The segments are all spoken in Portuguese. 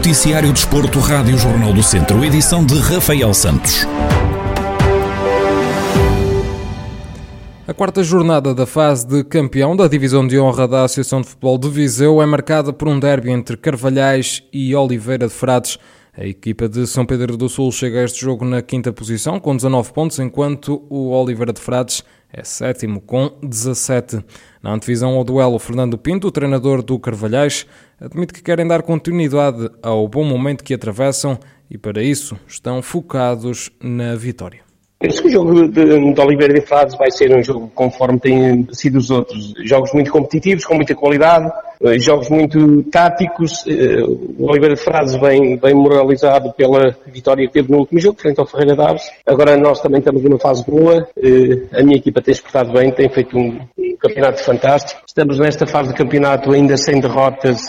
Noticiário Desporto, Rádio Jornal do Centro, edição de Rafael Santos. A quarta jornada da fase de campeão da Divisão de Honra da Associação de Futebol de Viseu é marcada por um derby entre Carvalhais e Oliveira de Frades. A equipa de São Pedro do Sul chega a este jogo na quinta posição, com 19 pontos, enquanto o Oliveira de Frades é sétimo, com 17. Na antevisão ao duelo, Fernando Pinto, treinador do Carvalhais, admite que querem dar continuidade ao bom momento que atravessam e, para isso, estão focados na vitória. Penso que o jogo de, de Oliveira de Frades vai ser um jogo conforme têm sido os outros. Jogos muito competitivos, com muita qualidade, eh, jogos muito táticos. Eh, o Oliveira de Frades vem, vem moralizado pela vitória que teve no último jogo, frente ao Ferreira Daves. Agora nós também estamos numa fase boa. Eh, a minha equipa tem exportado bem, tem feito um campeonato fantástico. Estamos nesta fase de campeonato ainda sem derrotas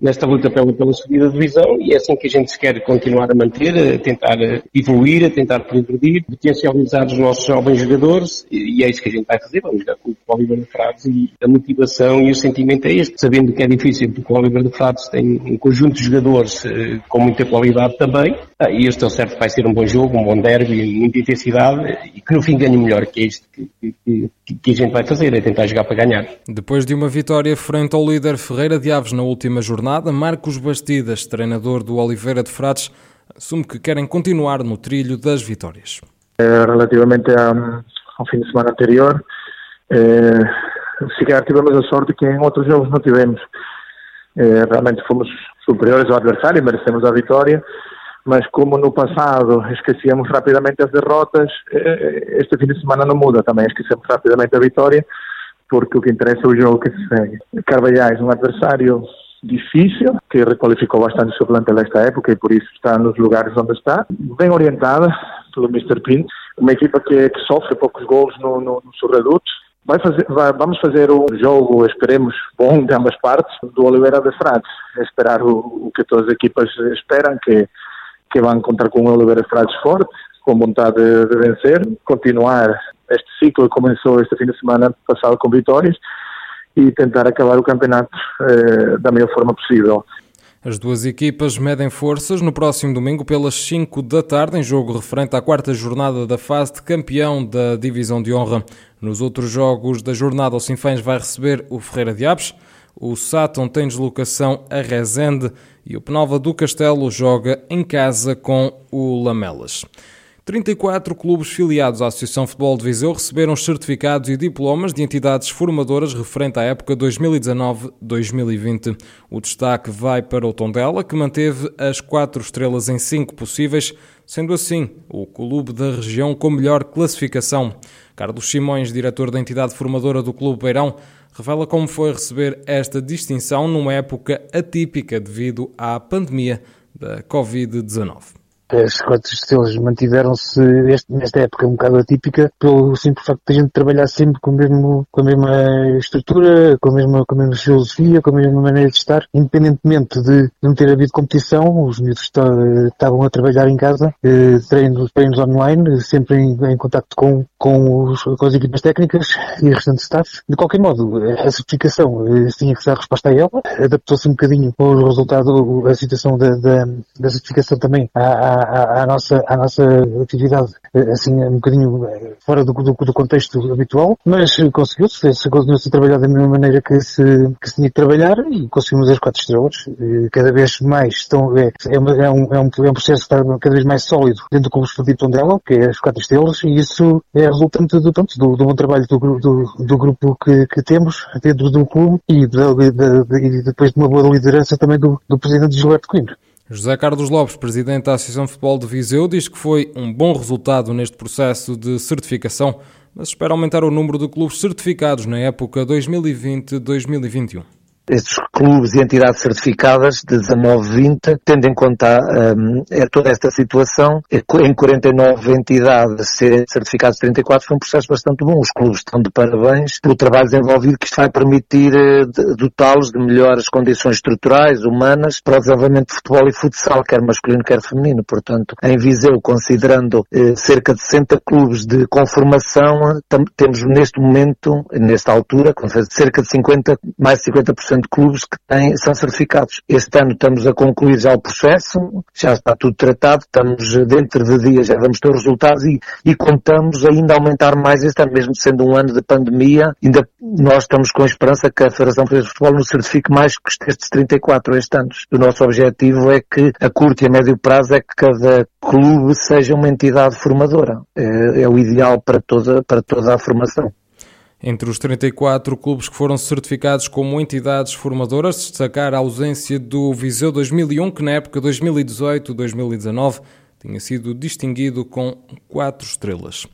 nesta luta pela, pela subida de divisão e é assim que a gente se quer continuar a manter, a tentar evoluir, a tentar progredir, potencializar os nossos jovens jogadores e é isso que a gente vai fazer. Vamos jogar com o Oliveira de Frades e a motivação e o sentimento é este, sabendo que é difícil, porque o Oliver de Frades tem um conjunto de jogadores eh, com muita qualidade também, ah, e este é certo vai ser um bom jogo, um bom derby, muita intensidade, e que no fim ganhe melhor, que é isto que, que, que, a gente vai fazer, é tentar jogar para ganhar. Depois de uma vitória frente ao líder Ferreira de Aves na última jornada, Marcos Bastidas, treinador do Oliveira de Frades, assume que querem continuar no trilho das vitórias. Eh, relativamente ao fim de semana anterior, eh, sequer tivemos a sorte que em outros jogos não tivemos. É, realmente fomos superiores ao adversário, merecemos a vitória, mas como no passado esquecíamos rapidamente as derrotas, é, este fim de semana não muda também, esquecemos rapidamente a vitória, porque o que interessa é o jogo que se segue. Carvalhais, um adversário difícil, que requalificou bastante o seu plantel nesta época e por isso está nos lugares onde está, bem orientada pelo Mr. Pinto, uma equipa que, que sofre poucos gols no, no, no seu reduto, Vai fazer, vai, vamos fazer um jogo, esperemos, bom de ambas partes, do Oliveira de Frades. Esperar o, o, que todas as equipas esperam, que, que vão contar com o Oliveira de Frades forte, com vontade de, de vencer, continuar este ciclo começou este fim de semana passado com vitórias e tentar acabar o campeonato eh, da melhor forma possível. As duas equipas medem forças no próximo domingo pelas 5 da tarde, em jogo referente à quarta jornada da fase de campeão da Divisão de Honra. Nos outros jogos da jornada, o Sinfãs vai receber o Ferreira de Aves, o Sátão tem deslocação a Rezende e o Penalva do Castelo joga em casa com o Lamelas. 34 clubes filiados à Associação Futebol de Viseu receberam os certificados e diplomas de entidades formadoras referente à época 2019-2020. O destaque vai para o Tondela, que manteve as quatro estrelas em cinco possíveis, sendo assim o clube da região com melhor classificação. Carlos Simões, diretor da entidade formadora do Clube Beirão, revela como foi receber esta distinção numa época atípica devido à pandemia da Covid-19 as quatro estrelas mantiveram-se nesta época um bocado atípica pelo simples facto de a gente trabalhar sempre com, mesmo, com a mesma estrutura, com a mesma, com a mesma filosofia, com a mesma maneira de estar, independentemente de não ter havido competição, os miúdos estavam a trabalhar em casa, eh, treinos, treinos online, sempre em, em contacto com, com, os, com as equipas técnicas e o restante staff. De qualquer modo, a certificação tinha que dar resposta a ela, adaptou-se um bocadinho o resultado, a situação da, da, da certificação também à, à à, à, nossa, à nossa atividade, eh, assim, um bocadinho eh, fora do, do, do contexto habitual, mas conseguiu-se, continuou-se a trabalhar da mesma maneira que se, que se tinha que trabalhar e conseguimos as quatro estrelas. Cada vez mais estão, é, é, uma, é, um, é, um, é um processo que está cada vez mais sólido dentro do Clube Esportivo Tondela, que é as quatro estrelas, e isso é resultante do, pronto, do, do bom trabalho do, do, do grupo que, que temos dentro do clube e, de, de, de, e depois de uma boa liderança também do, do Presidente Gilberto Coimbra. José Carlos Lopes, presidente da Associação de Futebol de Viseu, diz que foi um bom resultado neste processo de certificação, mas espera aumentar o número de clubes certificados na época 2020-2021 estes clubes e entidades certificadas de 19-20, tendo em conta um, é toda esta situação, é em 49 entidades serem certificados 34 foi um processo bastante bom. Os clubes estão de parabéns pelo trabalho desenvolvido que isto vai permitir uh, dotá-los de melhores condições estruturais, humanas, para o desenvolvimento de futebol e futsal, quer masculino, quer feminino. Portanto, em Viseu, considerando uh, cerca de 60 clubes de conformação, temos neste momento, nesta altura, cerca de 50, mais de 50% de clubes que têm, são certificados. Este ano estamos a concluir já o processo, já está tudo tratado, estamos dentro de dias, já vamos ter resultados e, e contamos ainda aumentar mais este ano, mesmo sendo um ano de pandemia, ainda nós estamos com a esperança que a Federação Portuguesa de Futebol nos certifique mais que estes 34 este ano. O nosso objetivo é que a curto e a médio prazo é que cada clube seja uma entidade formadora. É, é o ideal para toda, para toda a formação. Entre os 34 clubes que foram certificados como entidades formadoras, destacar a ausência do Viseu 2001, que na época 2018-2019 tinha sido distinguido com quatro estrelas.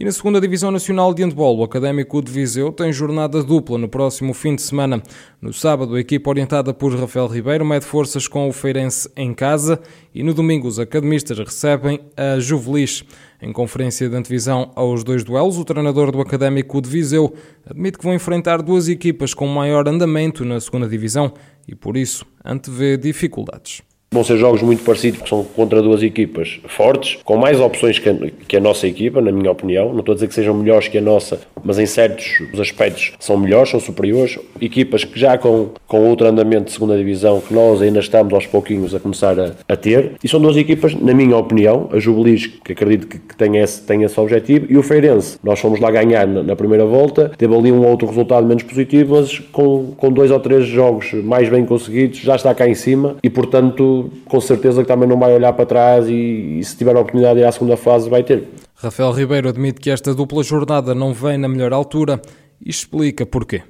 E na segunda Divisão Nacional de Handball, o Académico de Viseu tem jornada dupla no próximo fim de semana. No sábado, a equipa orientada por Rafael Ribeiro mede forças com o Feirense em casa e no domingo os academistas recebem a Juvelis. Em conferência de antevisão aos dois duelos, o treinador do Académico de Viseu admite que vão enfrentar duas equipas com maior andamento na segunda divisão e por isso antevê dificuldades. Vão ser jogos muito parecidos, porque são contra duas equipas fortes, com mais opções que a, que a, nossa equipa, na minha opinião. Não estou a dizer que sejam melhores que a nossa, mas em certos aspectos são melhores, são superiores. Equipas que já com, com outro andamento de segunda divisão, que nós ainda estamos aos pouquinhos a começar a, a ter. E são duas equipas, na minha opinião, a Jubilis, que acredito que, que tem, esse, tem esse objetivo, e o Feirense. Nós fomos lá ganhar na, na, primeira volta, teve ali um outro resultado menos positivo, mas com, com dois ou três jogos mais bem conseguidos, já está cá em cima e, portanto, com certeza que também não vai olhar para trás e, e se tiver a oportunidade de ir à segunda fase vai ter. Rafael Ribeiro admite que esta dupla jornada não vem na melhor altura e explica porquê.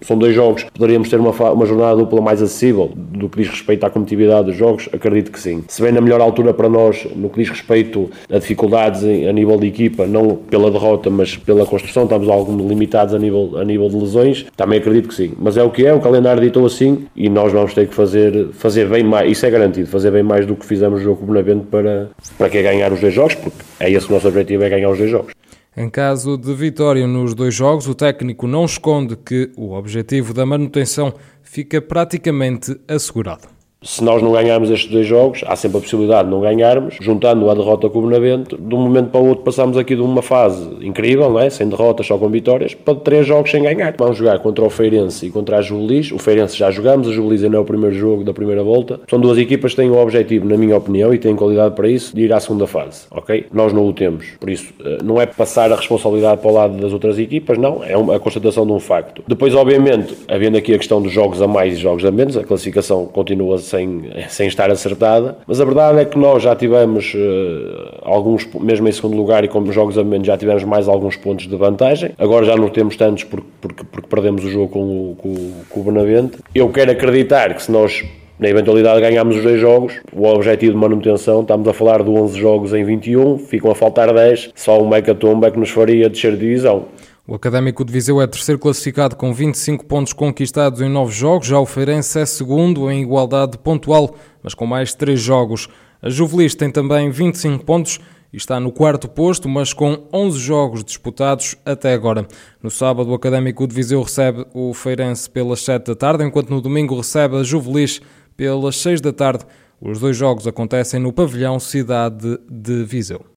São dois jogos, poderíamos ter uma, uma jornada dupla mais acessível do que diz respeito à competitividade dos jogos? Acredito que sim. Se bem na melhor altura para nós, no que diz respeito a dificuldades a nível de equipa, não pela derrota, mas pela construção, estamos algo limitados a nível, a nível de lesões, também acredito que sim. Mas é o que é, o calendário ditou assim e nós vamos ter que fazer, fazer bem mais, isso é garantido, fazer bem mais do que fizemos no jogo com o para, para que é ganhar os dois jogos, porque é esse o nosso objetivo, é ganhar os dois jogos. Em caso de vitória nos dois jogos, o técnico não esconde que o objetivo da manutenção fica praticamente assegurado. Se nós não ganharmos estes dois jogos, há sempre a possibilidade de não ganharmos, juntando a derrota com o Benavente, de um momento para o outro passamos aqui de uma fase incrível, não é? sem derrotas, só com vitórias, para três jogos sem ganhar. Vamos jogar contra o Feirense e contra a Juvelis. O Feirense já jogamos, a Juvelis ainda é o primeiro jogo da primeira volta. São duas equipas que têm o objetivo, na minha opinião, e têm qualidade para isso, de ir à segunda fase, ok? Nós não o temos. Por isso, eh, não é passar a responsabilidade para o lado das outras equipas, não. É a constatação de um facto. Depois, obviamente, havendo aqui a questão dos jogos a mais e jogos a menos, a classificação continua sem, sem estar acertada, mas a verdade é que nós já tivemos uh, alguns, mesmo em segundo lugar e como jogos a menos, já tivemos mais alguns pontos de vantagem. Agora já não temos tantos porque, porque, porque perdemos o jogo com o, com, com o Benavente. Eu quero acreditar que se nós na eventualidade ganhámos os dois jogos, o objetivo de manutenção, estamos a falar de 11 jogos em 21, ficam a faltar 10, só um mecatombe é que nos faria descer de divisão. O Académico de Viseu é terceiro classificado com 25 pontos conquistados em 9 jogos, já o Feirense é segundo em igualdade pontual, mas com mais 3 jogos. A Juvelis tem também 25 pontos e está no quarto posto, mas com 11 jogos disputados até agora. No sábado, o Académico de Viseu recebe o Feirense pelas 7 da tarde, enquanto no domingo recebe a Juvelis pelas 6 da tarde. Os dois jogos acontecem no pavilhão Cidade de Viseu.